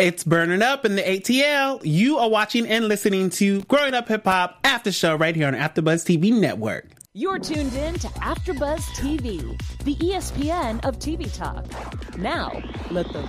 It's burning up in the ATL. You are watching and listening to Growing Up Hip Hop After Show right here on AfterBuzz TV Network. You're tuned in to AfterBuzz TV, the ESPN of TV talk. Now, let the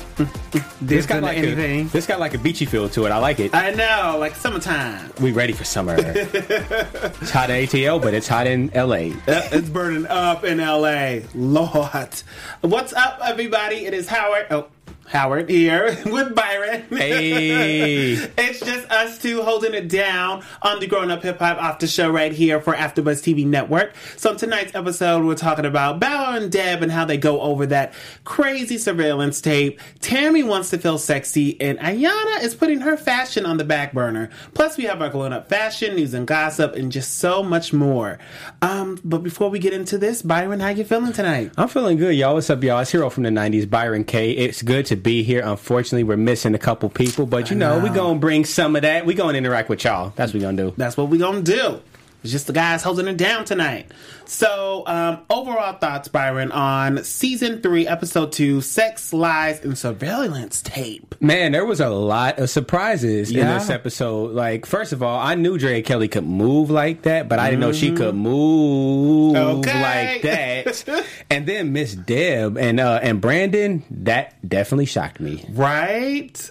This got like anything. A, this got like a beachy feel to it. I like it. I know, like summertime. We ready for summer. it's hot at ATL, but it's hot in LA. Uh, It's burning up in LA. Lord. What's up, everybody? It is Howard. Oh, Howard here with Byron. Hey. it's just us two holding it down on the Grown Up Hip Hop After Show right here for AfterBuzz TV Network. So in tonight's episode, we're talking about Bow and Deb and how they go over that crazy surveillance tape. Tammy wants to feel sexy, and Ayana is putting her fashion on the back burner. Plus, we have our Grown Up fashion, news and gossip, and just so much more. Um, but before we get into this, Byron, how you feeling tonight? I'm feeling good, y'all. What's up, y'all? It's Hero from the 90s, Byron K. It's good to be here. Unfortunately, we're missing a couple people, but you know, know. we going to bring some of that. we going to interact with y'all. That's what we going to do. That's what we gonna do. It's just the guys holding it down tonight. So, um, overall thoughts, Byron, on season three, episode two, sex, lies, and surveillance tape. Man, there was a lot of surprises in this episode. Like, first of all, I knew Drea Kelly could move like that, but I didn't know she could move Okay. like that. and then Miss Deb and uh, and Brandon, that definitely shocked me. Right?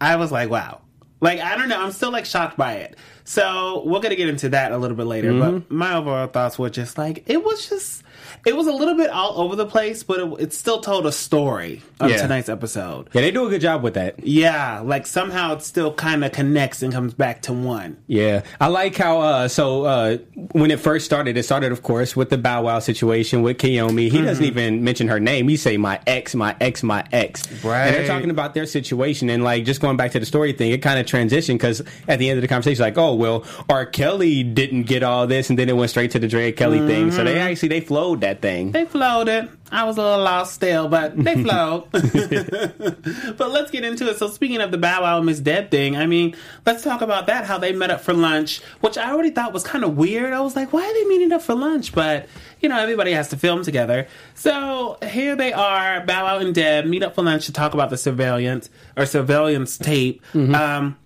I was like, wow. Like, I don't know. I'm still like shocked by it. So, we're gonna get into that a little bit later. But mm-hmm. my overall thoughts were just like, it was just, it was a little bit all over the place, but it, it still told a story of Yeah. tonight's episode. Yeah, they do a good job with that. Yeah, like somehow it still kind of connects and comes back to one. Yeah, I like how uh so uh when it first started, it started of course with the Bow Wow situation with Kiyomi. He doesn't even mention her name. He say my ex, my ex, my ex. Right. And they're talking about their situation and like just going back to the story thing, it kind of transitioned because at the end of the conversation, like, oh well, R. Kelly didn't get all this, and then it went straight to the Drea Kelly thing. So they actually they flowed that thing. They flowed it. I was a little lost still, but they flowed. but let's get into it. So speaking of the Bow Wow and Miss Deb thing, I mean, let's talk about that. How they met up for lunch, which I already thought was kind of weird. I was like, why are they meeting up for lunch? But you know, everybody has to film together. So here they are. Bow Wow and Deb meet up for lunch to talk about the surveillance or surveillance tape. Um,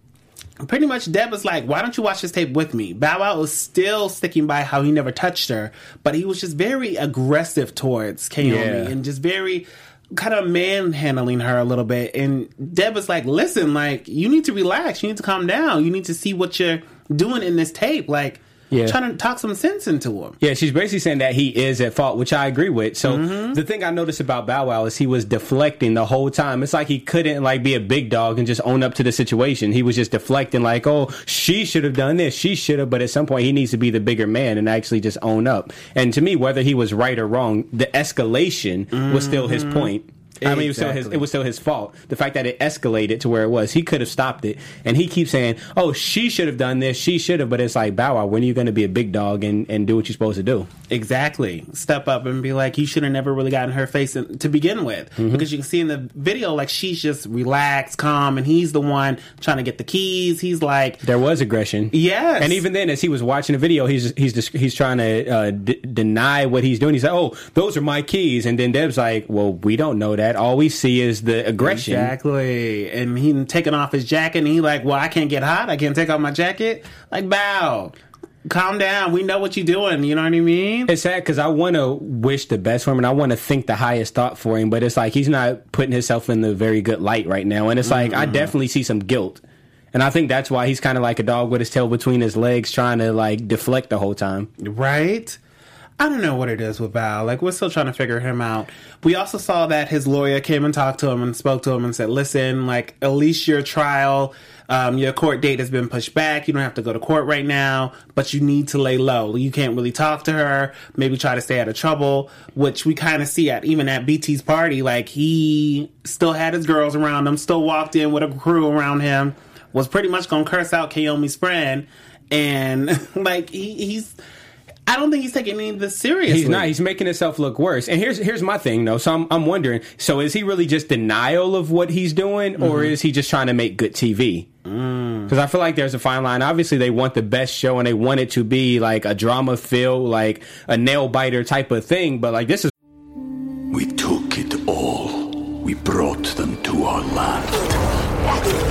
pretty much Deb was like, why don't you watch this tape with me? Bow Wow was still sticking by how he never touched her, but he was just very aggressive towards Kiyomi Yeah. and just very kind of manhandling her a little bit. And Deb was like, listen, like, you need to relax. You need to calm down. You need to see what you're doing in this tape. Like, Yeah. trying to talk some sense into him. Yeah, she's basically saying that he is at fault, which I agree with. So Mm-hmm. the thing I noticed about Bow Wow is he was deflecting the whole time. It's like he couldn't like be a big dog and just own up to the situation. He was just deflecting, like, "Oh, she should have done this. She should have." But at some point, he needs to be the bigger man and actually just own up. And to me, whether he was right or wrong, the escalation was still his point. I mean, it was, still his, it was still his fault. The fact that it escalated to where it was, he could have stopped it. And he keeps saying, "Oh, she should have done this. She should have." But it's like, Bow Wow, when are you going to be a big dog and, and do what you're supposed to do? Exactly. Step up and be like, you should have never really gotten her face in, to begin with. Mm-hmm. Because you can see in the video, like, she's just relaxed, calm, and he's the one trying to get the keys. He's like, There was aggression. Yes. And even then, as he was watching the video, he's he's just, he's trying to uh, d- deny what he's doing. He's like, "Oh, those are my keys," and then Deb's like, "Well, we don't know that. All we see is the aggression." Exactly. And he taking off his jacket, and he like, well, I can't get hot. I can't take off my jacket. Like, bow. calm down. We know what you're doing. You know what I mean? It's sad because I want to wish the best for him and I want to think the highest thought for him, but it's like he's not putting himself in the very good light right now. And it's like, I mm-hmm. definitely see some guilt. And I think that's why he's kind of like a dog with his tail between his legs, trying to like deflect the whole time. Right? I don't know what it is with Val. Like, we're still trying to figure him out. We also saw that his lawyer came and talked to him and spoke to him and said, listen, like, at least your trial, um, your court date has been pushed back. You don't have to go to court right now, but you need to lay low. You can't really talk to her. Maybe try to stay out of trouble, which we kind of see at even at BT's party. Like, he still had his girls around him, still walked in with a crew around him, was pretty much gonna curse out Kiyomi's friend. And, like, he, he's, I don't think he's taking any of this seriously. He's not. He's making himself look worse. And here's here's my thing though. So I'm I'm wondering. So is he really just denial of what he's doing, or Mhm. is he just trying to make good TV? Mm. Because I feel like there's a fine line. Obviously, they want the best show and they want it to be like a drama filled, like a nail biter type of thing. But like this is We took it all. We brought them to our land.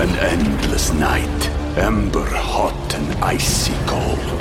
An endless night, ember hot and icy cold.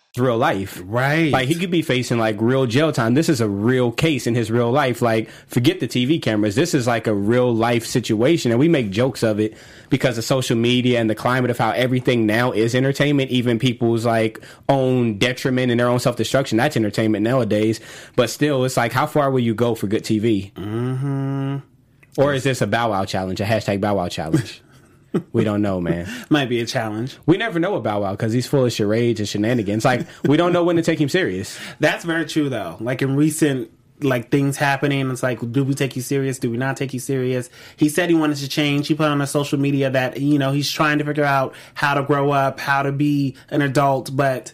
Real life. Right. Like he could be facing like real jail time. This is a real case in his real life. Like forget the TV cameras. This is like a real life situation and we make jokes of it because of social media and the climate of how everything now is entertainment, even people's like own detriment and their own self-destruction. That's entertainment nowadays. But still it's like how far will you go for good TV? Mm-hmm. Or is this a Bow Wow challenge, a hashtag Bow Wow challenge? we don't know, man. Might be a challenge. We never know about Wow because he's full of charades and shenanigans. Like we don't know when to take him serious. That's very true, though. Like in recent like things happening, it's like, do we take you serious? Do we not take you serious? He said he wanted to change. He put on his social media that you know he's trying to figure out how to grow up, how to be an adult, but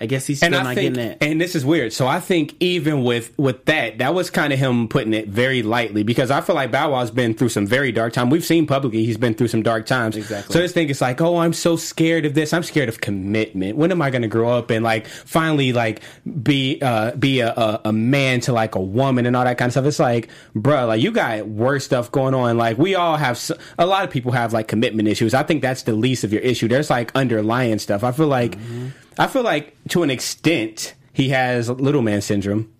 I guess he's still not think, getting it. and this is weird. So I think even with with that, that was kind of him putting it very lightly because I feel like Bow Wow's been through some very dark time. We've seen publicly he's been through some dark times. Exactly. So this thing is like, oh, I'm so scared of this. I'm scared of commitment. When am I going to grow up and like finally like be uh be a, a a man to like a woman and all that kind of stuff? It's like, bruh, like you got worse stuff going on. Like we all have A lot of people have like commitment issues. I think that's the least of your issue. There's like underlying stuff. I feel like. I feel like to an extent he has little man syndrome.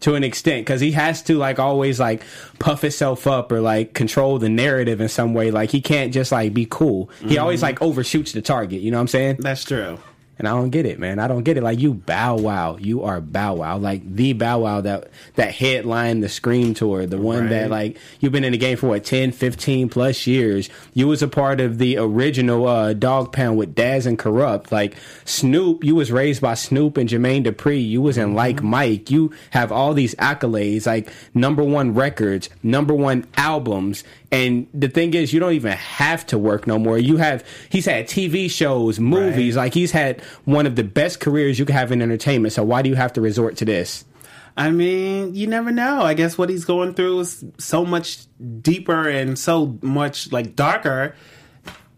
To an extent, because he has to like always like puff himself up or like control the narrative in some way. Like he can't just like be cool. He always mm-hmm. like overshoots the target. You know what I'm saying? That's true. And I don't get it, man. I don't get it. Like you Bow Wow, you are Bow Wow, like the Bow Wow that that headline the Scream tour, the one that like you've been in the game for what 10, 15 plus years. You was a part of the original uh, Dog Pound with Daz and Kurupt. Like Snoop, you was raised by Snoop and Jermaine Dupri. You was in Like Mike. You have all these accolades, like number one records, number one albums. And the thing is, you don't even have to work no more. You have, he's had TV shows, movies, like he's had one of the best careers you could have in entertainment. So why do you have to resort to this? I mean, you never know. I guess what he's going through is so much deeper and so much like darker.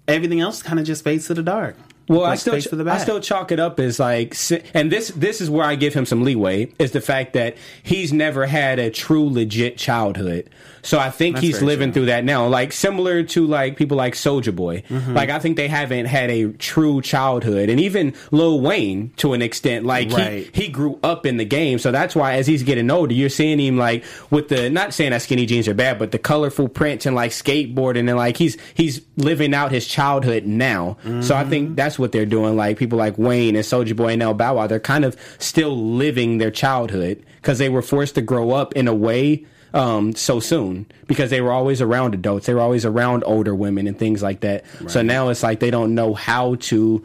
Everything else kind of just fades to the dark. Well, I still, the I still chalk it up as like, and this, this is where I give him some leeway is the fact that he's never had a true legit childhood. So I think That's he's living true. through that now, like similar to like people like Soulja Boy. Mhm. Like I think they haven't had a true childhood, and even Lil Wayne to an extent. Like Right. he he grew up in the game, so that's why as he's getting older, you're seeing him like with the not saying that skinny jeans are bad, but the colorful prints and like skateboarding and like he's he's living out his childhood now. So I think that's what they're doing. Like people like Wayne and Soulja Boy and El Bow Wow, they're kind of still living their childhood because they were forced to grow up in a way um, so soon because they were always around adults. They were always around older women and things like that. So now it's like they don't know how to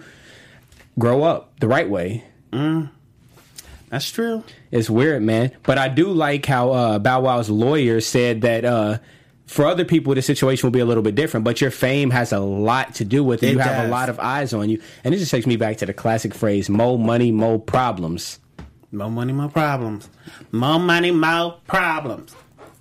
grow up the right way. That's true. It's weird, man. But I do like how uh, Bow Wow's lawyer said that uh, for other people, the situation will be a little bit different. But your fame has a lot to do with it. It you have a lot of eyes on you, and it just takes me back to the classic phrase: "More money, more problems." More money, more problems. More money, more problems.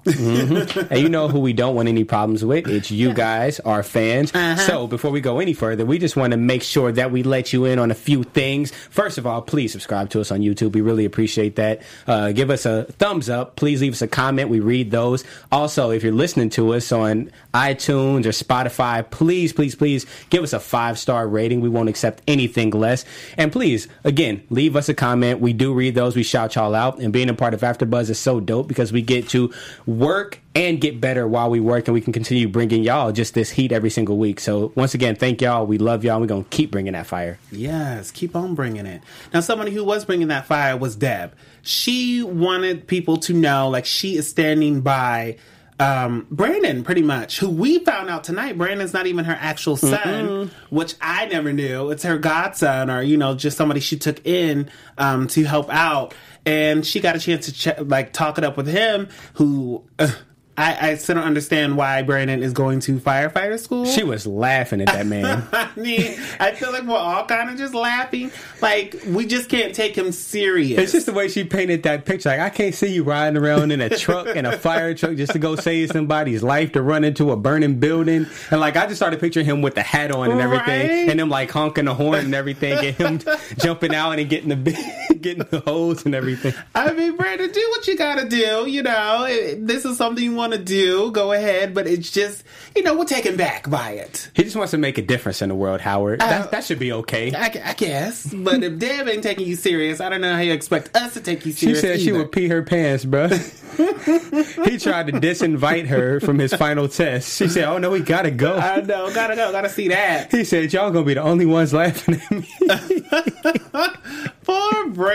And you know who we don't want any problems with? It's you guys, our fans. Uh-huh. So before we go any further, we just want to make sure that we let you in on a few things. First of all, please subscribe to us on YouTube. We really appreciate that. Uh, give us a thumbs up. Please leave us a comment. We read those. Also, if you're listening to us on iTunes or Spotify, please, please, please give us a five star rating. We won't accept anything less. And please, again, leave us a comment. We do read those. We shout y'all out. And being a part of AfterBuzz is so dope because we get to work and get better while we work, and we can continue bringing y'all just this heat every single week. So once again, thank y'all. We love y'all. We're gonna keep bringing that fire. Yes, keep on bringing it. Now, somebody who was bringing that fire was Deb. She wanted people to know, like, she is standing by um, Brandon, pretty much, who we found out tonight. Brandon's not even her actual son, Mm-mm. which I never knew. It's her godson, or you know, just somebody she took in um, to help out. And she got a chance to ch- like talk it up with him, who. Uh, I, I still don't understand why Brandon is going to firefighter school. She was laughing at that man. I mean, I feel like we're all kind of just laughing. Like we just can't take him serious. It's just the way she painted that picture. Like I can't see you riding around in a truck in a fire truck just to go save somebody's life to run into a burning building. And like I just started picturing him with the hat on and everything, Right? and him like honking the horn and everything, and him jumping out and getting the getting the hose and everything. I mean, Brandon, do what you gotta do. You know, It- this is something you want to do. Go ahead, but it's just, you know, we're taken back by it. He just wants to make a difference in the world, Howard. Uh, that, that should be okay. I, I guess, but if Deb ain't taking you serious, I don't know how you expect us to take you serious. She said she would pee her pants, bro. he tried to disinvite her from his final test. She said, "Oh no, we gotta go." I know, gotta go, gotta see that. He said, "Y'all gonna be the only ones laughing at me." Poor Brandon.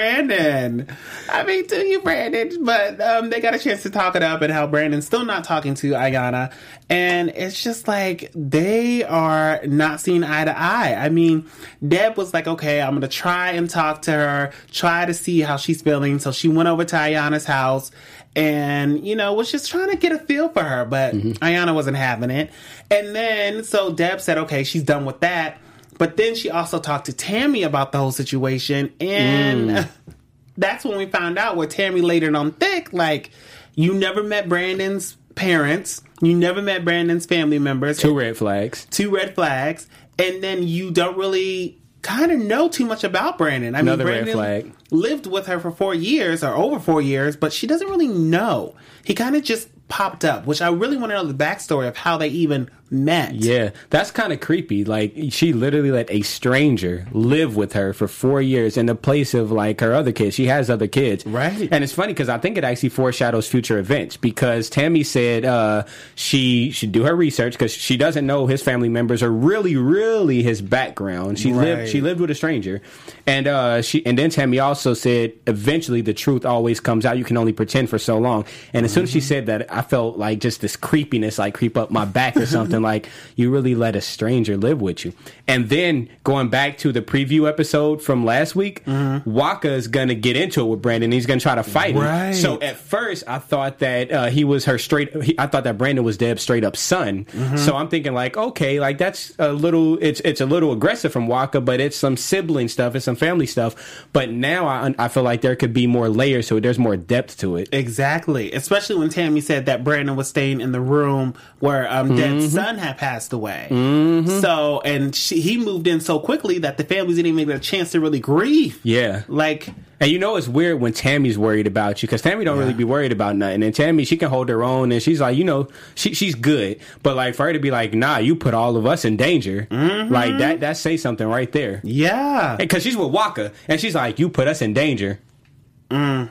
I mean, to you, Brandon. But um, they got a chance to talk it up and how Brandon's still not talking to Ayana. And it's just like they are not seeing eye to eye. I mean, Deb was like, okay, I'm going to try and talk to her, try to see how she's feeling. So she went over to Ayana's house and, you know, was just trying to get a feel for her. But Ayana wasn't having it. And then, so Deb said, okay, she's done with that. But then she also talked to Tammy about the whole situation, and mm. that's when we found out where Tammy laid it on thick. Like, you never met Brandon's parents, you never met Brandon's family members, Two red flags. two red flags, and then you don't really kind of know too much about Brandon. I Another mean, red Brandon flag. lived with her for four years or over four years, but she doesn't really know. He kind of just popped up, which I really want to know the backstory of how they even met. Yeah, that's kind of creepy. Like she literally let a stranger live with her for four years in the place of like her other kids. She has other kids, Right. And it's funny because I think it actually foreshadows future events because Tammy said uh, she should do her research because she doesn't know his family members are really, really his background. She Right. lived she lived with a stranger, and uh, she and then Tammy also said eventually the truth always comes out. You can only pretend for so long. And as soon as she said that, I felt like just this creepiness like creep up my back or something. Like you really let a stranger live with you. And then going back to the preview episode from last week, Waka is gonna get into it with Brandon. He's gonna try to fight him. Right. So at first, I thought that uh, he was her straight. He, I thought that Brandon was Deb's straight up son. So I'm thinking like, okay, like that's a little. It's it's a little aggressive from Waka, but it's some sibling stuff. It's some family stuff. But now I I feel like there could be more layers to it. There's more depth to it. Exactly. Especially when Tammy said that Brandon was staying in the room where um, Deb's son had passed away. Mm-hmm. So, and she, he moved in so quickly that the families didn't even get a chance to really grieve. Yeah. Like, And you know it's weird when Tammy's worried about you because Tammy don't really be worried about nothing. And Tammy, she can hold her own, and she's like, you know, she she's good. But like for her to be like, nah, you put all of us in danger, mm-hmm. like that that say something right there. yeah. Because she's with Waka, and she's like, you put us in danger. Mm.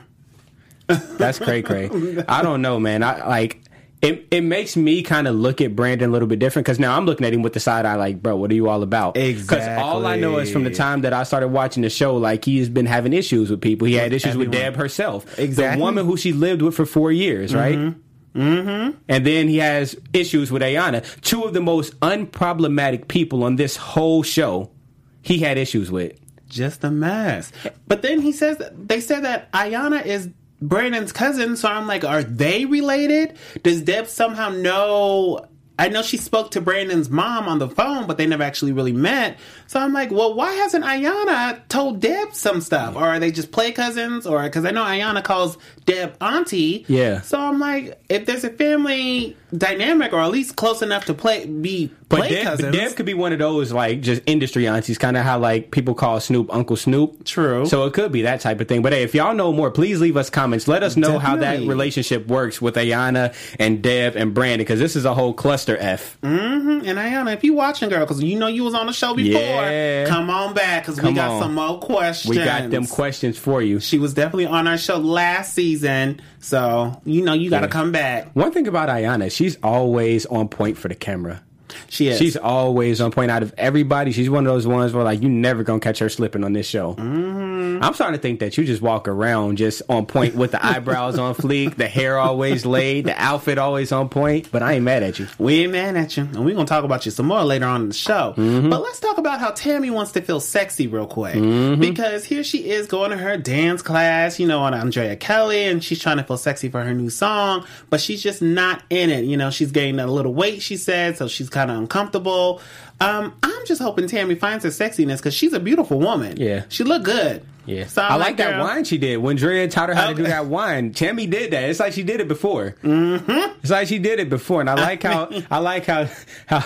That's cray cray. I don't know, man. I like. It, it makes me kind of look at Brandon a little bit different because now I'm looking at him with the side eye, like, bro, what are you all about? Exactly. Because all I know is from the time that I started watching the show, like he's been having issues with people. He had issues with. Deb herself, Exactly. the woman who she lived with for four years, right? Mm-hmm. And then he has issues with Ayana, two of the most unproblematic people on this whole show. He had issues with. Just a mess. But then he says they said that Ayana is Brandon's cousin. So I'm like, are they related? Does Deb somehow know I know she spoke to Brandon's mom on the phone, but they never actually really met. So I'm like, well, why hasn't Ayana told Deb some stuff? Or are they just play cousins? Or because I know Ayana calls Deb auntie. Yeah. So I'm like, if there's a family dynamic, or at least close enough to play be But play Deb, cousins. Deb could be one of those like just industry aunties, kind of how like people call Snoop Uncle Snoop. True. So it could be that type of thing. But hey, if y'all know more, please leave us comments. Let us know how that relationship works with Ayana and Deb and Brandon because this is a whole cluster F. Mm-hmm. And Ayana, if you watching, girl, because you know you was on the show before, Yeah. come on back because we got on. some more questions. We got them questions for you. She was definitely on our show last season, so you know you got to Yeah. come back. One thing about Ayana, she's always on point for the camera. She is. She's always on point out of everybody. She's one of those ones where like you never gonna catch her slipping on this show. Mm-hmm. I'm starting to think that you just walk around just on point with the eyebrows on fleek, the hair always laid, the outfit always on point. But I ain't mad at you. We ain't mad at you, and we're gonna talk about you some more later on in the show. Mm-hmm. But let's talk about how Tammy wants to feel sexy real quick, Mm-hmm. because here she is going to her dance class, you know, on Andrea Kelly, and she's trying to feel sexy for her new song, but she's just not in it. You know, she's gaining a little weight, she said, so she's kind of uncomfortable. Um, I'm just hoping Tammy finds her sexiness because she's a beautiful woman. Yeah. she look good. Yeah, So I I'm like that wine she did when Drea taught her how to do that wine. Tammy did that. It's like she did it before. Mm-hmm. It's like she did it before, and I like how I like how how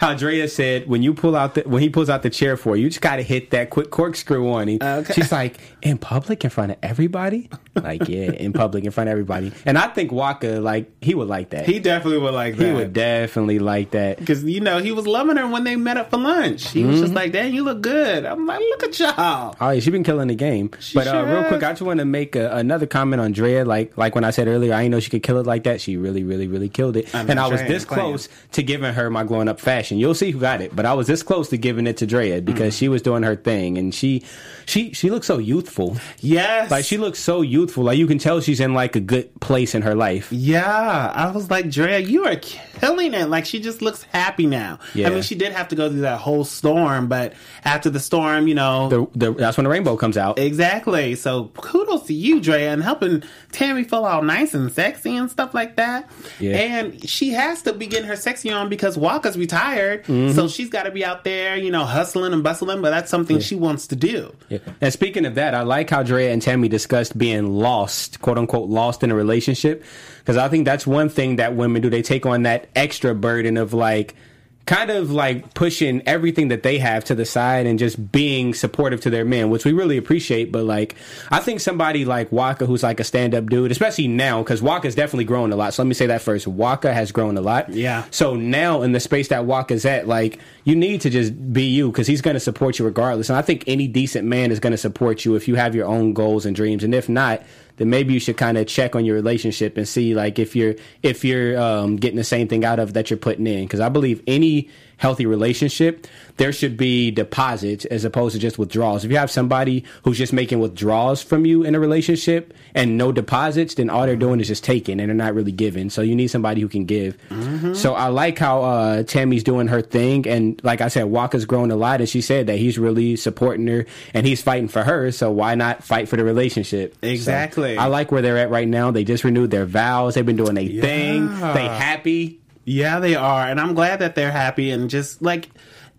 how Drea said when you pull out the when he pulls out the chair for you, you just got to hit that quick corkscrew on him. Okay. She's like in public in front of everybody. Like yeah, in public in front of everybody, and I think Waka like he would like that. He definitely would like that. He would definitely like that. Because, you know, he was loving her when they met up for lunch. He Mm-hmm. was just like, dang, you look good. I'm like, look at y'all. Oh, yeah, she been killing the game. but uh, real quick. I just want to make a, another comment on Drea. Like, like when I said earlier, I didn't know she could kill it like that. She really, really, really killed it. I and I was this close to giving her my glowing up fashion. You'll see who got it, but I was this close to giving it to Drea because Mm. she was doing her thing, and she, she, she looks so youthful. Yes. Like she looks so youthful. Like you can tell she's in like a good place in her life. Yeah, I was like, Drea, you are killing it. Like, she just looks happy now. Yeah. I mean, she did have to go through that whole storm, but after the storm, you know. The, the, that's when the rainbow comes out. Exactly. So kudos to you, Drea, and helping Tammy feel all nice and sexy and stuff like that. Yeah. And she has to be getting her sexy on because Waka's retired. Mm-hmm. So she's got to be out there, you know, hustling and bustling, but that's something she wants to do. Yeah. And speaking of that, I like how Drea and Tammy discussed being lost, quote unquote, lost in a relationship. Because I think that's one thing that women do. They take on that extra burden of like, kind of like pushing everything that they have to the side and just being supportive to their men, which we really appreciate. But like, I think somebody like Waka, who's like a stand up dude, especially now, because Waka's definitely grown a lot. So let me say that first. Waka has grown a lot. Yeah. So now in the space that Waka's at, like, you need to just be you because he's going to support you regardless. And I think any decent man is going to support you if you have your own goals and dreams. And if not, then maybe you should kind of check on your relationship and see like if you're if you're um, getting the same thing out of that you're putting in. Because I believe any healthy relationship there should be deposits as opposed to just withdrawals. If you have somebody who's just making withdrawals from you in a relationship and no deposits, then all they're doing is just taking and they're not really giving. So you need somebody who can give. So I like how uh, Tammy's doing her thing, and like I said, Waka's grown a lot, and she said that he's really supporting her and he's fighting for her. So why not fight for the relationship? So Exactly. I like where they're at right now. They just renewed their vows. They've been doing a thing. They happy. Yeah, they are. And I'm glad that they're happy and just like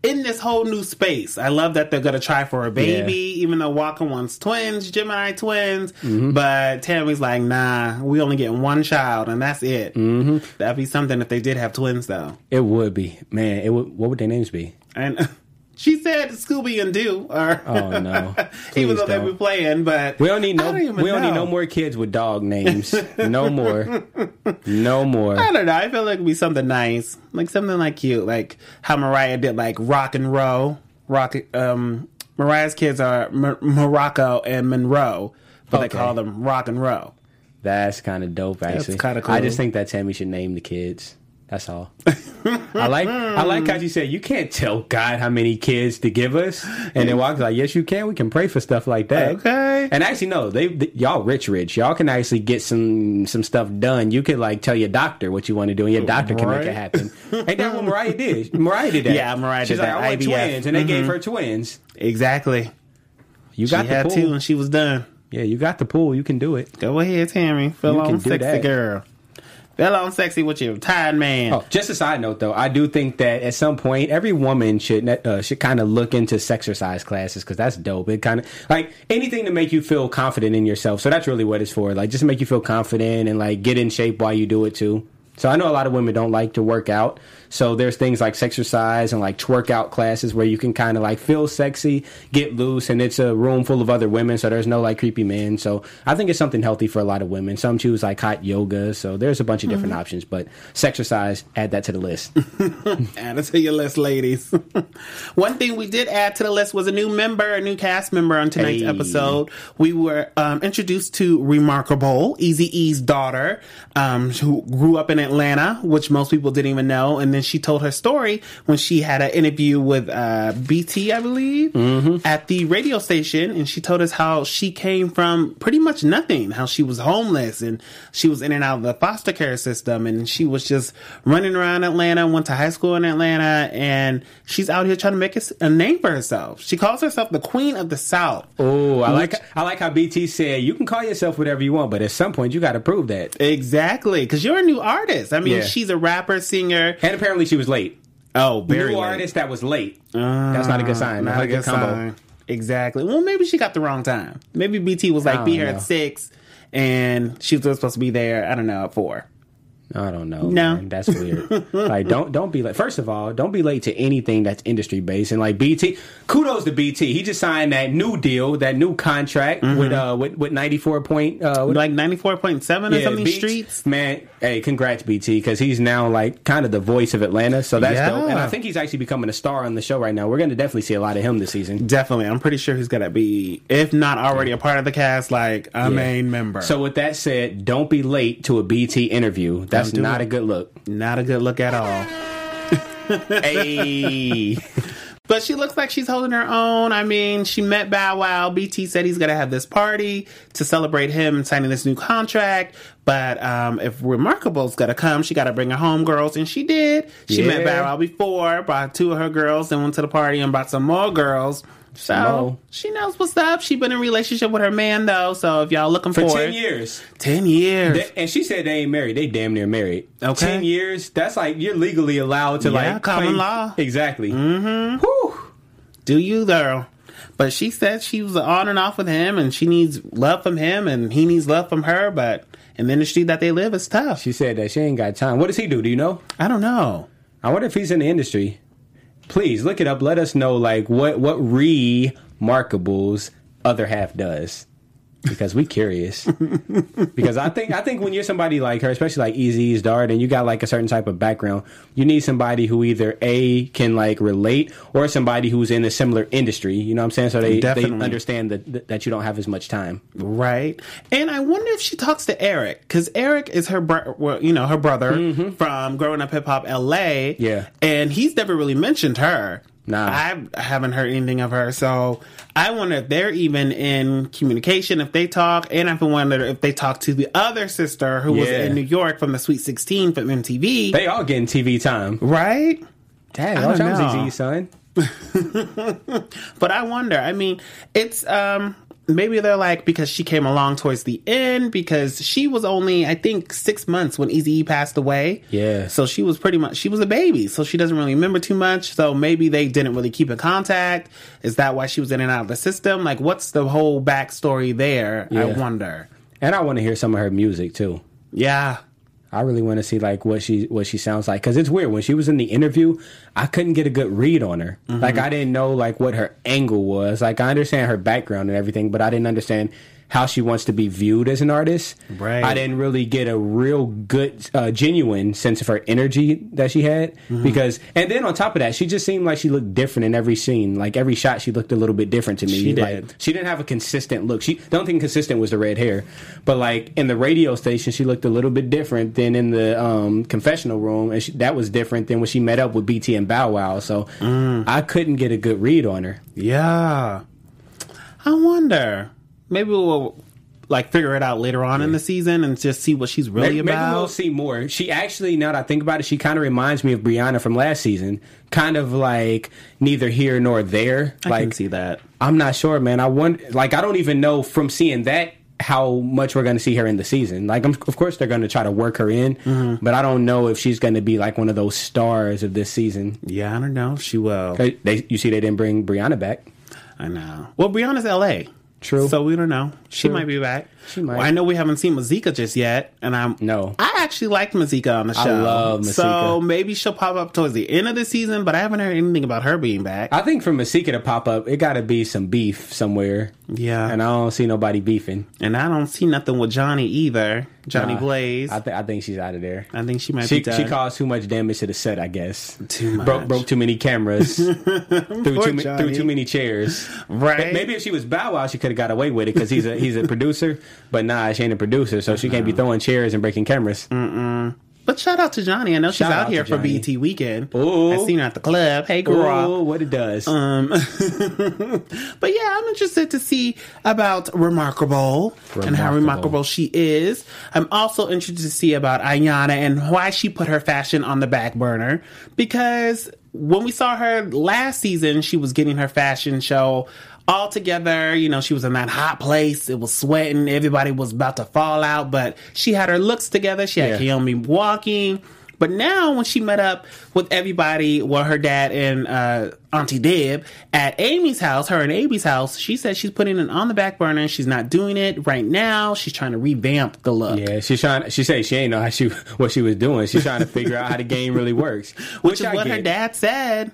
in this whole new space. I love that they're going to try for a baby, even though Waka wants twins, Gemini twins. Mm-hmm. But Tammy's like, nah, we only get one child and that's it. Mm-hmm. That'd be something if they did have twins, though. It would be man. It would. What would their names be? And she said Scooby and Doo. Or, Oh no! even though they don't. be playing, but We don't need no. don't we don't need no more kids with dog names. no more. No more. I don't know. I feel like it'd be something nice, like something like cute, like how Mariah did, like rock and roll. Rock. Um, Mariah's kids are M- Morocco and Monroe, but Okay. they call them rock and roll. That's kind of dope. Actually, kinda I just think that Tammy should name the kids. That's all. I like. I like how you said you can't tell God how many kids to give us, and then Waka's like, "Yes, you can. We can pray for stuff like that." Okay. And actually, no, they, th y'all rich, rich. Y'all can actually get some some stuff done. You could like tell your doctor what you want to do, and your doctor can make it happen. Ain't that what Mariah did? Mariah did that. Yeah, Mariah She's did like, that, I want twins, and they gave mm-hmm. her twins. Exactly. You She got the had pool. two, and she was done. Yeah, you got the pool. You can do it. Go ahead, Tammy. Feel You on can do sexy that. girl. Bella, I'm sexy with you, tired man. Oh, just a side note though, I do think that at some point every woman should uh, should kind of look into sexercise classes because that's dope. It kind of like anything to make you feel confident in yourself. So that's really what it's for. Like just make you feel confident and like get in shape while you do it too. So I know a lot of women don't like to work out. So there's things like exercise and like twerk out classes where you can kind of like feel sexy, get loose, and it's a room full of other women, so there's no like creepy men. So I think it's something healthy for a lot of women. Some choose like hot yoga, so there's a bunch of different Mhm. options. But exercise, add that to the list. Add it to your list, ladies. One thing we did add to the list was a new member, a new cast member on tonight's Hey. episode. We were um, introduced to Remarkable, Easy E's daughter, um, who grew up in Atlanta, which most people didn't even know. And then she told her story when she had an interview with uh, BT, I believe, at the radio station. And she told us how she came from pretty much nothing, how she was homeless and she was in and out of the foster care system. And she was just running around Atlanta, went to high school in Atlanta, and she's out here trying to make a name for herself. She calls herself the Queen of the South. Oh, I like I like how BT said you can call yourself whatever you want, but at some point you got to prove that. Exactly, because you're a new artist. I mean, Yeah. she's a rapper, singer, and apparently she was late. Oh, very new late. artist that was late. That's not a good ah, sign. Not Not a good sign. Exactly. Well, maybe she got the wrong time. Maybe BT was like, be here know. at six, and she was supposed to be there. I don't know at four. I don't know. No. man. that's weird. like, don't don't be late. First of all, don't be late to anything that's industry based. And like BT, kudos to BT. He just signed that new deal, that new contract with uh with, with ninety four point uh with, like ninety four point seven or something Beats. streets. Man, hey, congrats BT because he's now like kind of the voice of Atlanta. So that's Yeah. dope. And I think he's actually becoming a star on the show right now. We're going to definitely see a lot of him this season. Definitely, I'm pretty sure he's gonna be, if not already a part of the cast, like a Yeah. main member. So with that said, don't be late to a BT interview. That's Do not it. a good look. Not a good look at all. hey. But she looks like she's holding her own. I mean, she met Bow Wow. BT said he's going to have this party to celebrate him signing this new contract. But um, if Remarkable's to come, she got to bring her home girls. And she did. She met Yeah. Bow Wow before, brought two of her girls, and went to the party and brought some more girls. So more. she knows what's up. She been in a relationship with her man though. So if y'all looking For for, 10 it- years. ten years. They- and she said they ain't married. They damn near married. Okay. Ten years. That's like you're legally allowed to Yeah, like common claim- law. Exactly. Mm-hmm. Do you though? But she said she was on and off with him, and she needs love from him, and he needs love from her. But in the industry that they live, it's tough. She said that she ain't got time. What does he do? Do you know? I don't know. I wonder if he's in the industry. Please look it up. Let us know like what what remarkables other half does. Because we curious. because I think I think when you're somebody like her, especially like Eazy's daughter, and you got like a certain type of background, you need somebody who either A can like relate or somebody who's in a similar industry. You know what I'm saying? So they, they understand that that you don't have as much time. Right. And I wonder if she talks to Eric because Eric is her, bro- well, you know, her brother mm-hmm. from Growing Up Hip Hop LA. Yeah. And he's never really mentioned her. Nah. I haven't heard anything of her. So I wonder if they're even in communication, if they talk. And I've been wondering if they talk to the other sister who was Yeah. in New York from the Sweet 16 from MTV. They all getting TV time. right? Dang, I I wish don't I know. Easy, son. But I wonder. I mean, it's um maybe they're like because she came along towards the end because she was only I think six months when Eazy passed away. Yeah. So she was pretty much she was a baby, so she doesn't really remember too much. So maybe they didn't really keep in contact. Is that why she was in and out of the system? Like, what's the whole backstory there? I wonder. And I want to hear some of her music too. Yeah. I really want to see like what she what she sounds like because it's weird when she was in the interview, I couldn't get a good read on her. Mm-hmm. Like I didn't know like what her angle was. Like I understand her background and everything, but I didn't understand how she wants to be viewed as an artist. Right. I didn't really get a real good, uh, genuine sense of her energy that she had Mm-hmm. because, and then on top of that, she just seemed like she looked different in every scene. Like every shot, she looked a little bit different to me. She Like, did. she didn't have a consistent look. She the only thing consistent was the red hair, but like in the radio station, she looked a little bit different than in the um, confessional room, and she, that was different than when she met up with BT and Bow Wow. So Mm. I couldn't get a good read on her. Yeah. I wonder. Maybe we'll like figure it out later on in the season and just see what she's really maybe, maybe we'll see more. She actually, now that I think about it, she kind of reminds me of Brianna from last season. Kind of like neither here nor there. I like can see that. I'm not sure, man. I wonder, like, I don't even know from seeing that how much we're going to see her in the season. Like, I'm, of course, they're going to try to work her in, Mm-hmm. but I don't know if she's going to be like one of those stars of this season. Yeah, I don't know if she will. They, you see, they didn't bring Brianna back. I know. Well, Brianna's L.A. True. So we don't know. She True. might be back. She might. Well, I know we haven't seen Masika just yet, and I'm No. I actually liked Masika on the show. I love So maybe she'll pop up towards the end of the season, but I haven't heard anything about her being back. I think for Masika to pop up, it got to be some beef somewhere. yeah, And I don't see nobody beefing. and I don't see nothing with Johnny either. Johnny Nah, Blaze. I, th- I think she's out of there. I think she might She, she caused too much damage to the set, I guess. Too much. Broke, broke too many cameras. threw, too, ma- threw too many chairs. Right. Maybe if she was Bow Wow, she could have got away with it because he's a he's a producer. But nah, she ain't a producer, so she can't be throwing chairs and breaking cameras. But shout out to Johnny. I know she's out out here for BET weekend. Ooh. I seen her at the club. Hey, girl. Oh, what it does. Um, but yeah, I'm interested to see about Remarkable, and how Remarkable. remarkable she is. I'm also interested to see about Ayana and why she put her fashion on the back burner because when we saw her last season, she was getting her fashion show all together. You know, she was in that hot place. It was sweating. Everybody was about to fall out, but she had her looks together. She had Yeah. Kiyomi walking. But now, when she met up with everybody, well, her dad and uh, Auntie Deb at Amy's house, her and Amy's house, she said she's putting it on the back burner she's not doing it right now. She's trying to revamp the look. Yeah, she's trying. She said she ain't know how she what she was doing. She's trying to figure out how the game really works, Which is I what her dad said.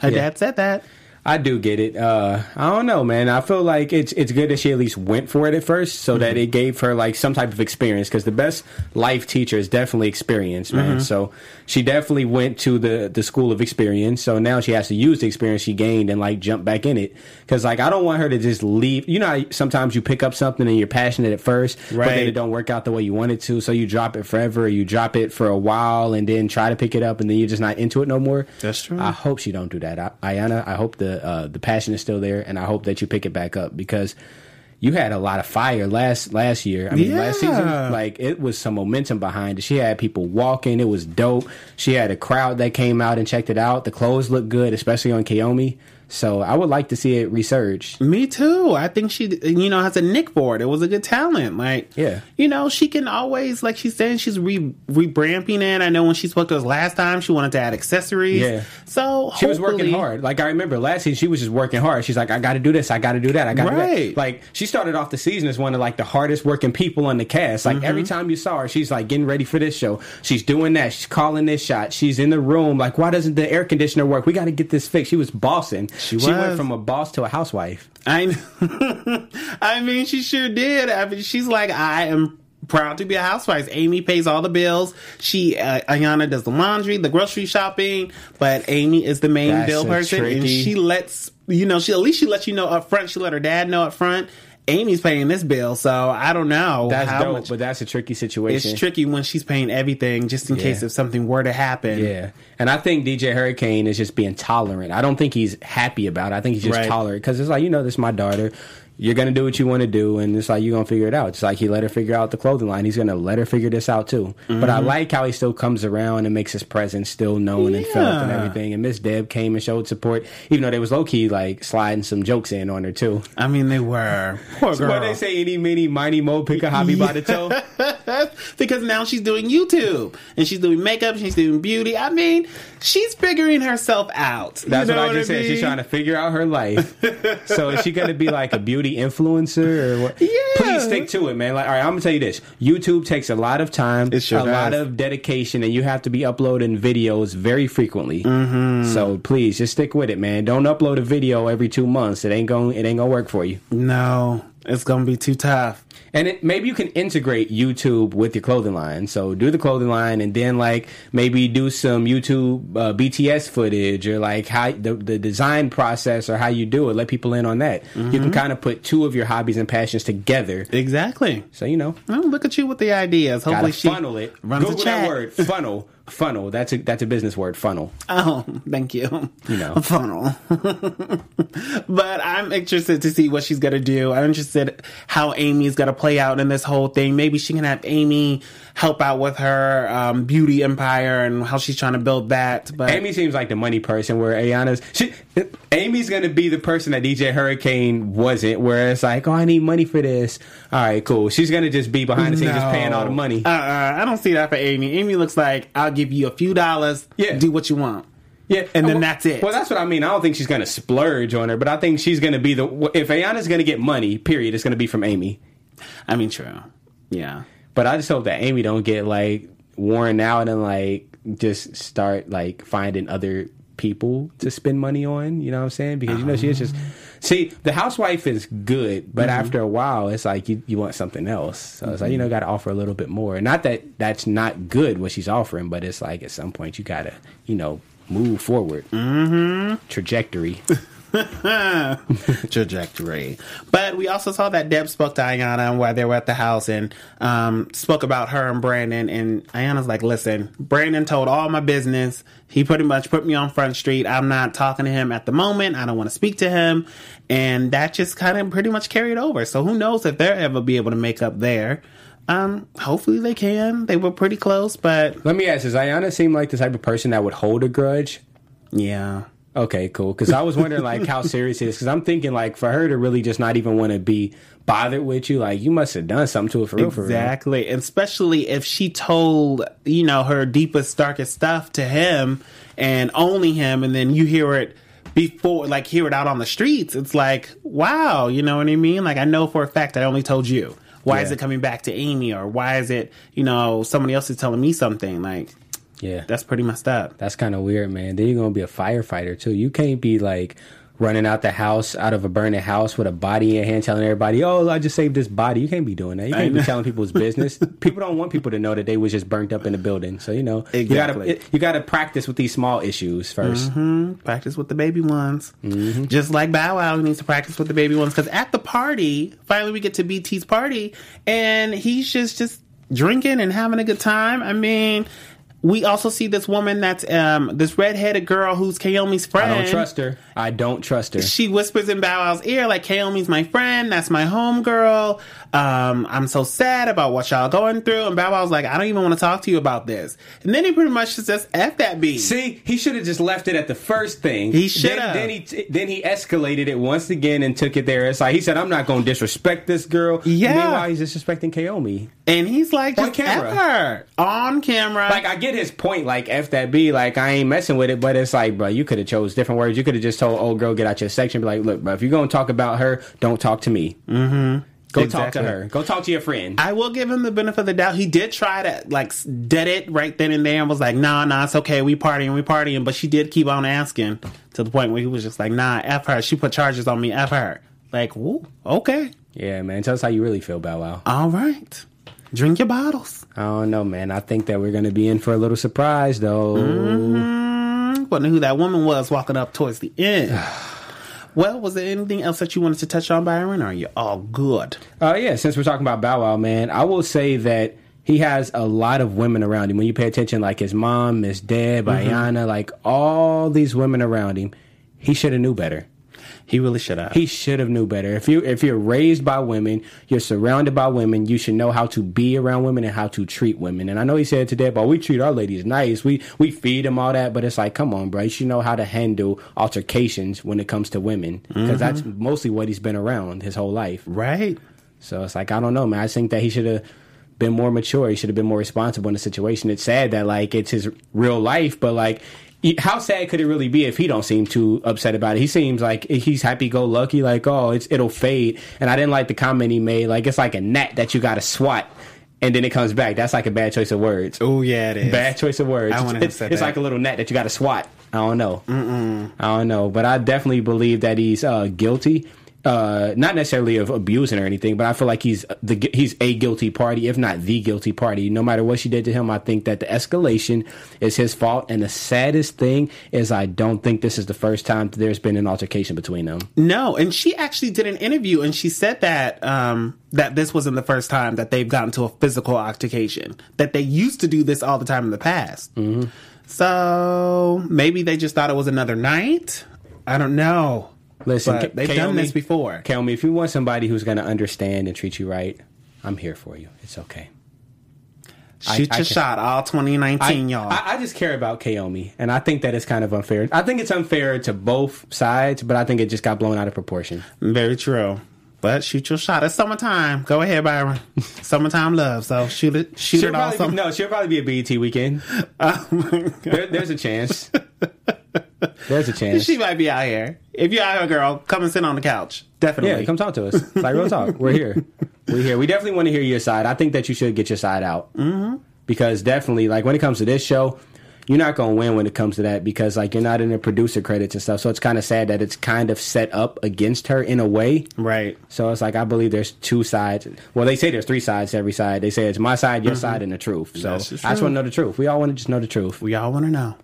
Her Yeah. dad said that. I do get it. Uh, I don't know, man. I feel like it's it's good that she at least went for it at first, so that it gave her like some type of experience. Because the best life teacher is definitely experience, man. So she definitely went to the the school of experience. So now she has to use the experience she gained and like jump back in it. Because like I don't want her to just leave. You know, how sometimes you pick up something and you're passionate at first, but Right. then it don't work out the way you want it to. So you drop it forever, or you drop it for a while, and then try to pick it up, and then you're just not into it no more. That's true. I hope she don't do that. I, Ayana, I hope the uh, the passion is still there, and I hope that you pick it back up because you had a lot of fire last last year. I mean, last season, like it was some momentum behind it. She had people walking. It was dope. She had a crowd that came out and checked it out. The clothes looked good, especially on Kiyomi. So I would like to see it resurge. Me too. I think she, you know, has a nick for it. It was a good talent. Like, Yeah. you know, she can always, like she's saying, she's re rebramping it. I know when she spoke to us last time, she wanted to add accessories. Yeah. So She was working hard. Like I remember last season, she was just working hard. She's like, I got to do this. I got to do that. I got to do Right. that. Like she started off the season as one of like the hardest working people on the cast. Like Mm-hmm. every time you saw her, she's like getting ready for this show. She's doing that. She's calling this shot. She's in the room. Like, why doesn't the air conditioner work? We got to get this fixed. She was bossing. She, was. went from a boss to a housewife. I, I mean, she sure did. I mean, she's like, I am proud to be a housewife. Amy pays all the bills. She, uh, Ayana does the laundry, the grocery shopping, but Amy is the main That's bill person, and she lets you know. She at least she lets you know up front. She let her dad know up front. Amy's paying this bill, so I don't know That's how dope, much. but that's a tricky situation. It's tricky when she's paying everything, just in case if something were to happen. Yeah. And I think DJ Hurricane is just being tolerant. I don't think he's happy about it. I think he's just Right. tolerant because it's like, you know, this is my daughter. You're going to do what you want to do. And it's like, you're going to figure it out. It's like he let her figure out the clothing line. He's going to let her figure this out too. But Mm-hmm. I like how he still comes around and makes his presence still known and felt and everything. And Miss Deb came and showed support, even though they was low key like sliding some jokes in on her too. I mean, they were poor girl. What they say, any, mini, mighty, mo, pick a hobby by the toe. because now she's doing YouTube and she's doing makeup, she's doing beauty. I mean, she's figuring herself out. That's You know what I just said. She's trying to figure out her life. so is she going to be like a beauty influencer or what? Yeah. Please stick to it, man. Like, all right, I'm gonna tell you this: YouTube takes a lot of time, It sure a lot of dedication, and you have to be uploading videos very frequently. Mm-hmm. So please, just stick with it, man. Don't upload a video every two months. It ain't going. It ain't gonna work for you. No, it's gonna be too tough. And it, maybe you can integrate YouTube with your clothing line. So do the clothing line, and then like maybe do some YouTube uh, BTS footage or like how the, the design process or how you do it. Let people in on that. You Mm-hmm. can kind of put two of your hobbies and passions together. Exactly. So you know, Oh, look at you with the ideas. Hopefully, she funnel it. runs Google a chat. that word, funnel. funnel. That's a that's a business word, funnel. Oh, thank you. You know. A funnel. but I'm interested to see what she's gonna do. I'm interested how Amy's gonna play out in this whole thing. Maybe she can have Amy help out with her um, beauty empire and how she's trying to build that. But Amy seems like the money person, where Ayana's she, Amy's gonna be the person that DJ Hurricane wasn't, where it's like, oh, I need money for this. All right, cool. She's gonna just be behind the scenes, just paying all the money. Uh, uh I don't see that for Amy. Amy looks like I'll give you a few dollars. Yeah. do what you want. Yeah, and then well, that's it. Well, that's what I mean. I don't think she's gonna splurge on her, but I think she's gonna be the if Ayana's gonna get money. Period. It's gonna be from Amy. I mean, true. Yeah. But I just hope that Amy don't get like worn out and like just start like finding other people to spend money on. You know what I'm saying? Because you know she is just um, see the housewife is good, but Mhm. after a while, it's like you, you want something else. So it's like you know got to offer a little bit more. Not that that's not good what she's offering, but it's like at some point you gotta you know move forward. Mm-hmm. Trajectory. trajectory. But we also saw that Deb spoke to Ayana while they were at the house and um, spoke about her and Brandon. And Ayana's like, listen, Brandon told all my business. He pretty much put me on Front Street. I'm not talking to him at the moment. I don't want to speak to him. And that just kind of pretty much carried over. So who knows if they'll ever be able to make up there. Um, hopefully they can. They were pretty close, but Let me ask: Does Ayana seem like the type of person that would hold a grudge? yeah. Okay, cool. Because I was wondering like how serious it is. Because I'm thinking like for her to really just not even want to be bothered with you, like you must have done something to her for real. For real. Exactly. Especially if she told, you know, her deepest, darkest stuff to him and only him, and then you hear it before, like, hear it out on the streets. It's like, wow, you know what I mean? Like, I know for a fact I only told you. Why is it coming back to Amy? Or why is it, you know, somebody else is telling me something? Like, Yeah, that's pretty messed up. that's kind of weird, man. Then you're gonna be a firefighter too. You can't be like running out the house out of a burning house with a body in your hand, telling everybody, "Oh, I just saved this body." You can't be doing that. You can't be telling people's business. People don't want people to know that they was just burnt up in the building. So you know, Exactly. you gotta you gotta practice with these small issues 1st hmm Practice with the baby ones. Mm-hmm. Just like Bow Wow needs to practice with the baby ones. Because at the party, finally we get to BT's party, and he's just just drinking and having a good time. I mean, we also see this woman that's um this redheaded girl who's Kiyomi's friend. I don't trust her. I don't trust her. She whispers in Bow Wow's ear, like, Kiyomi's my friend, that's my homegirl. Um, I'm so sad about what y'all going through. And Bow Wow's like, I don't even want to talk to you about this. And then he pretty much just says, F that B. See, he should have just left it at the first thing. He should Then, have. then he then he escalated it once again and took it there. It's like he said, "I'm not going to disrespect this girl." Yeah. Meanwhile, he's disrespecting Kiyomi. And he's like, On just camera. F her. On camera. Like I get his point. Like f that b. Like I ain't messing with it. But it's like, bro, you could have chose different words. You could have just told old girl get out your section. Be like, look, bro, if you're gonna talk about her, don't talk to me. mm-hmm. Go talk to her. Go talk to your friend. I will give him the benefit of the doubt. He did try to like dead it right then and there and was like, nah, nah, it's okay. We partying, we partying. But she did keep on asking to the point where he was just like, nah, F her. She put charges on me, F her. Like, woo, okay. yeah, man. Tell us how you really feel, Bow Wow. All right. Drink your bottles. I don't know, man. I think that we're gonna be in for a little surprise, though. Mm, wonder who that woman was walking up towards the end. well, was there anything else that you wanted to touch on, Byron? Or are you all good? Uh, yeah, since we're talking about Bow Wow, man, I will say that he has a lot of women around him. When you pay attention, like his mom, Miss Deb, Mhm. Ayana, like all these women around him, he should have knew better. He really should have. He should have knew better. If you if you're raised by women, you're surrounded by women, you should know how to be around women and how to treat women. And I know he said today, but we treat our ladies nice. We we feed them all that, but it's like, come on, bro. You should know how to handle altercations when it comes to women because Mhm. that's mostly what he's been around his whole life. Right. So it's like I don't know, man. I think that he should have been more mature. He should have been more responsible in the situation. It's sad that like it's his real life, but like how sad could it really be if he don't seem too upset about it? He seems like he's happy go lucky, like oh it's it'll fade. And I didn't like the comment he made, like it's like a net that you got to swat. And then it comes back. That's like a bad choice of words. Oh yeah, it is. Bad choice of words. I have it's it's like a little net that you got to swat. I don't know. Mm-mm. I don't know, but I definitely believe that he's uh, guilty. Uh, not necessarily of abusing or anything, but I feel like he's the he's a guilty party, if not the guilty party. No matter what she did to him, I think that the escalation is his fault. And the saddest thing is, I don't think this is the first time there's been an altercation between them. No, and she actually did an interview and she said that um, that this wasn't the first time that they've gotten to a physical altercation. That they used to do this all the time in the past. Mm-hmm. So maybe they just thought it was another night. I don't know. Listen, K- they've Kiyomi- done this before. Kiyomi, if you want somebody who's going to understand and treat you right, I'm here for you. It's okay. Shoot I your can- shot, all 2019, I, y'all. I, I just care about Kiyomi, and I think that it's kind of unfair. I think it's unfair to both sides, but I think it just got blown out of proportion. Very true. But shoot your shot. It's summertime. Go ahead, Byron. summertime love. So shoot it. Shoot She'll it all. Summer. be, no, she'll probably be a BET weekend. Oh There, there's a chance. There's a chance. She might be out here. If you're out here, girl, come and sit on the couch. Definitely. Yeah, come talk to us. Like real talk. We're here. We're here. We definitely want to hear your side. I think that you should get your side out mm-hmm. because definitely, like when it comes to this show, you're not going to win when it comes to that because like you're not in the producer credits and stuff. So it's kind of sad that it's kind of set up against her in a way. Right. So it's like I believe there's two sides. Well, they say there's three sides to every side. They say it's my side, your side, and the truth. So That's I just want to know the truth. We all want to just know the truth. We all want to know.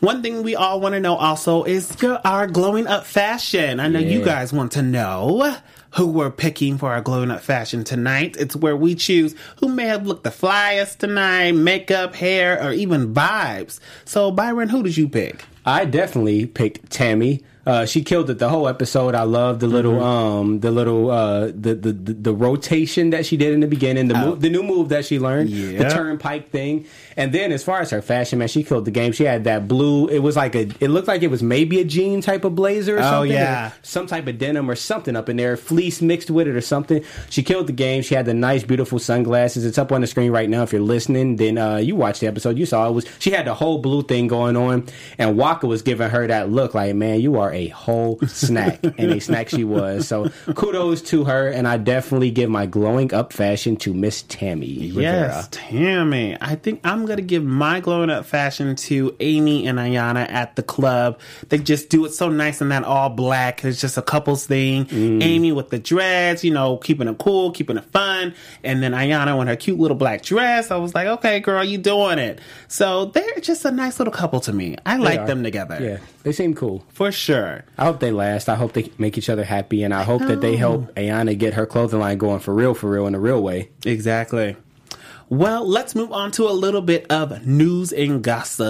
One thing we all want to know also is your, our glowing up fashion. I know you guys want to know who we're picking for our glowing up fashion tonight. It's where we choose who may have looked the flyest tonight, makeup, hair, or even vibes. So, Byron, who did you pick? I definitely picked Tammy. Uh, she killed it the whole episode. I love the little, Mm-hmm. um, the little, uh, the, the the the rotation that she did in the beginning, the move, the new move that she learned, Oh. Yeah. the turnpike thing, and then as far as her fashion, man, she killed the game. She had that blue. It was like a, it looked like it was maybe a jean type of blazer or Oh, something. yeah. some type of denim or something up in there, fleece mixed with it or something. She killed the game. She had the nice, beautiful sunglasses. It's up on the screen right now. If you're listening, then uh, you watched the episode. You saw it was she had the whole blue thing going on, and Waka was giving her that look like, man, you are a whole snack, and a snack she was. So kudos to her, and I definitely give my glowing up fashion to Miss Tammy Rivera. Yes, Tammy. I think I'm gonna give my glowing up fashion to Amy and Ayana at the club. They just do it so nice in that all black. It's just a couples thing. Mm. Amy with the dreads, you know, keeping it cool, keeping it fun, and then Ayana in her cute little black dress. I was like, okay, girl, you doing it. So they're just a nice little couple to me. I They like are. them together. Yeah, they seem cool. For sure. I hope they last. I hope they make each other happy, and I hope that they help Ayana get her clothing line going for real, for real, in a real way. Exactly. Well, let's move on to a little bit of news and gossip.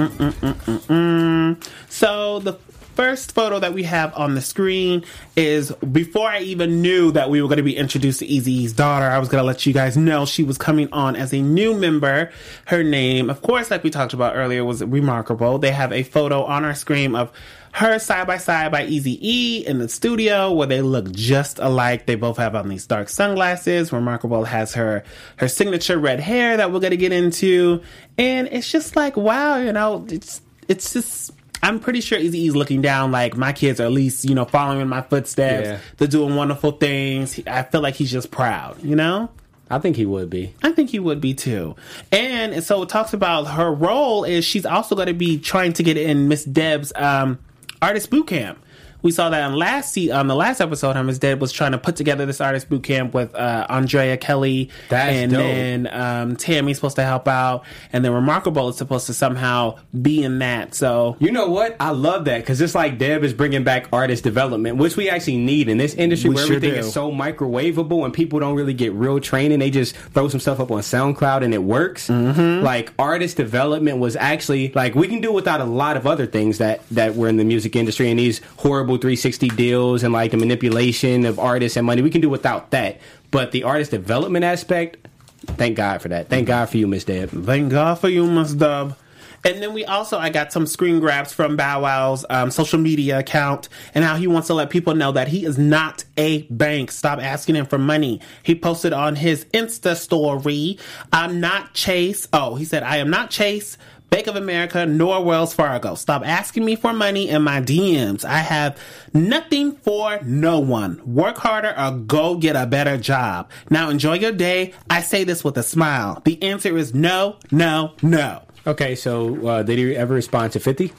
Mm-mm-mm-mm-mm. So the first photo that we have on the screen is before I even knew that we were going to be introduced to Eazy's daughter. I was going to let you guys know she was coming on as a new member. Her name, of course, like we talked about earlier, was remarkable. They have a photo on our screen of her side by side by Easy E in the studio where they look just alike. They both have on these dark sunglasses. Remarkable has her her signature red hair that we're gonna get into, and it's just like wow, you know, it's it's just. I'm pretty sure Eazy-E's looking down like my kids are at least, you know, following in my footsteps. Yeah. They're doing wonderful things. I feel like he's just proud, you know? I think he would be. I think he would be too. And, and so it talks about her role is she's also going to be trying to get in Miss Deb's um, artist boot camp. We saw that on last se- on the last episode, how Miss Deb was trying to put together this artist boot camp with uh, Andrea Kelly, That's and dope. then um, Tammy's supposed to help out, and then Remarkable is supposed to somehow be in that. So You know what? I love that because it's like Deb is bringing back artist development, which we actually need in this industry We where sure everything do. is so microwavable and people don't really get real training. They just throw some stuff up on SoundCloud and it works. Mm-hmm. Like artist development was actually like we can do without a lot of other things that that were in the music industry and these horrible 360 deals and like the manipulation of artists and money. We can do without that, but the artist development aspect. Thank God for that. Thank God for you, Miss Deb. Thank God for you, Miss Dub. And then we also, I got some screen grabs from Bow Wow's um, social media account and how he wants to let people know that he is not a bank. Stop asking him for money. He posted on his Insta story, I'm not Chase. Oh, he said, I am not Chase. Bank of America nor Wells Fargo. Stop asking me for money in my DMs. I have nothing for no one. Work harder or go get a better job. Now enjoy your day. I say this with a smile. The answer is no, no, no. Okay, so uh, did he ever respond to 50?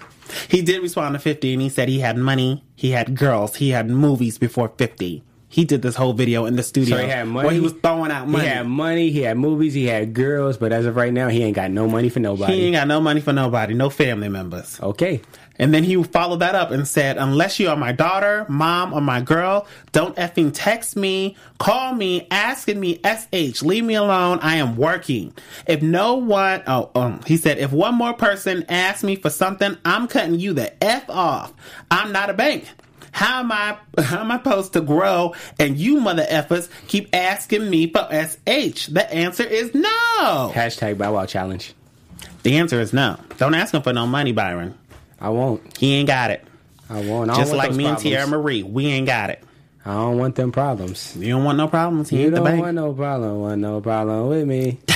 He did respond to 50 and he said he had money, he had girls, he had movies before 50. He did this whole video in the studio So he had money. where he was throwing out money. He had money, he had movies, he had girls, but as of right now, he ain't got no money for nobody. He ain't got no money for nobody, no family members. okay. And then he followed that up and said, Unless you are my daughter, mom, or my girl, don't effing text me, call me, asking me SH, leave me alone. I am working. If no one, oh, um, he said, if one more person asks me for something, I'm cutting you the F off. I'm not a bank. How am I how am I supposed to grow and you mother effers keep asking me for SH? The answer is no. Hashtag Bow Wow Challenge. The answer is no. Don't ask him for no money, Byron. I won't. He ain't got it. I won't. I Just want like me and problems. Tierra Marie, we ain't got it. I don't want them problems. You don't want no problems. He You don't bank. want no problem. Want no problem with me.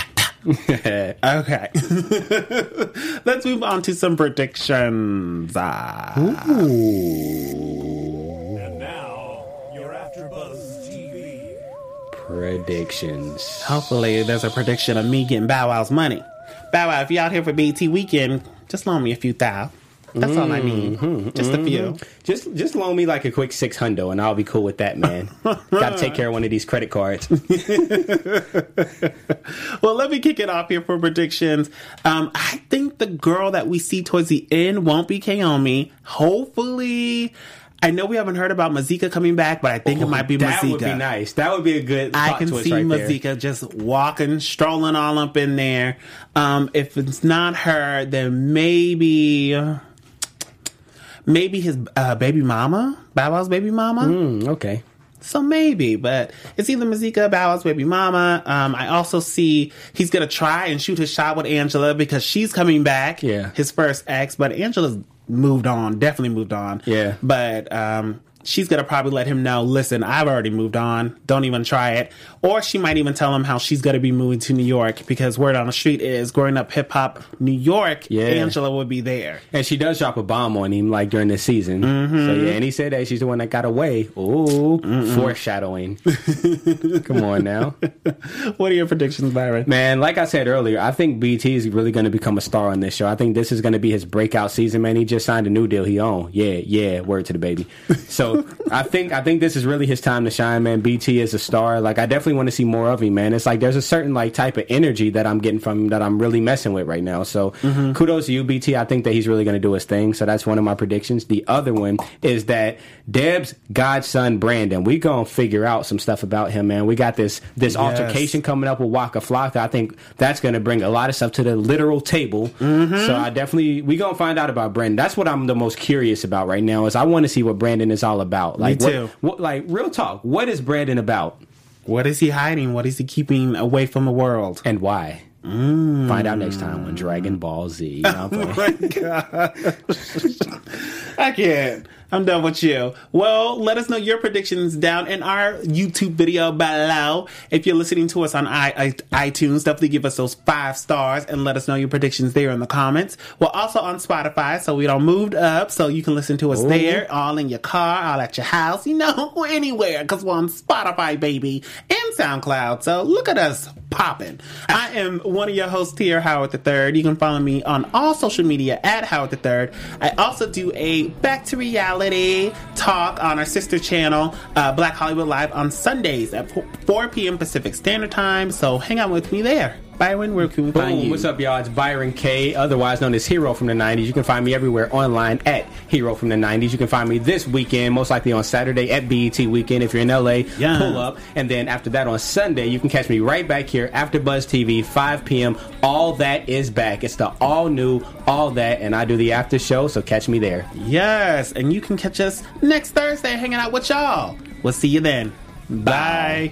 Okay. Let's move on to some predictions. Ah. Predictions. Hopefully, there's a prediction of me getting Bow Wow's money. Bow Wow, if you're out here for BET weekend, just loan me a few thou. That's all I need. Just a few. Just just loan me like a quick six hundo and I'll be cool with that, man. Got to take care of one of these credit cards. Well, let me kick it off here for predictions. Um, I think the girl that we see towards the end won't be Kiyomi. Hopefully, I know we haven't heard about Masika coming back, but I think it might be that Masika. That would be nice. That would be a good. I can see right there. Masika just walking, strolling all up in there. Um, if it's not her, then maybe, maybe his uh, baby mama, Bow Wow's baby mama. Mm, okay. So maybe, but it's either Masika, Bow Wow's baby mama. Um, I also see he's gonna try and shoot his shot with Angela because she's coming back. Yeah. his first ex, but Angela's moved on, definitely moved on. Yeah. but um, she's gonna probably let him know. Listen, I've already moved on. Don't even try it. Or she might even tell him how she's gonna be moving to New York because word on the street is growing up hip hop New York. Yeah. Angela would be there. And she does drop a bomb on him like during the season. Mm-hmm. So yeah, and he said that she's the one that got away. Ooh, foreshadowing. Come on now. What are your predictions, Byron? Man, like I said earlier, I think BT is really going to become a star on this show. I think this is going to be his breakout season, man. He just signed a new deal. He on. Yeah, yeah, word to the baby. So I think I think this is really his time to shine, man. BT is a star. Like I definitely want to see more of him, man. It's like there's a certain like type of energy that I'm getting from him that I'm really messing with right now. So mm-hmm. kudos to you, BT. I think that he's really going to do his thing. So that's one of my predictions. The other one is that Deb's godson Brandon. We gonna figure out some stuff about him, man. We got this this altercation coming up with Waka Flocka. I think that's going to bring a lot of stuff to the literal table. Mm-hmm. So I definitely we gonna find out about Brandon. That's what I'm the most curious about right now. Is I want to see what Brandon is all about. Like what- too. What, like real talk. What is Brandon about What is he hiding? What is he keeping away from the world? and why? Mm. Find out next time on Dragon Ball Z. You know what I'm oh playing? I can't. I'm done with you. Well, let us know your predictions down in our YouTube video below. If you're listening to us on I- I- iTunes, definitely give us those five stars and let us know your predictions there in the comments. We're also on Spotify, so we don't moved up, so you can listen to us oh. there, all in your car, all at your house, you know, anywhere, because we're on Spotify, baby, and SoundCloud. So look at us popping. I am one of your hosts here, Howard the Third. You can follow me on all social media at Howard the Third. I also do a back to reality talk on our sister channel, uh, Black Hollywood Live, on Sundays at 4 p.m. Pacific Standard Time. So hang out with me there. Byron, where can we find you? What's up, y'all? It's Byron K, otherwise known as Hero from the 90s. You can find me everywhere online at Hero from the 90s. You can find me this weekend, most likely on Saturday at BET Weekend. If you're in LA, Yeah. pull up. And then after that on Sunday, you can catch me right back here after Buzz TV, 5 p.m. All that is back. It's the all new, all that, and I do the after show, so catch me there. Yes, and you can catch us next Thursday hanging out with y'all. We'll see you then. Bye.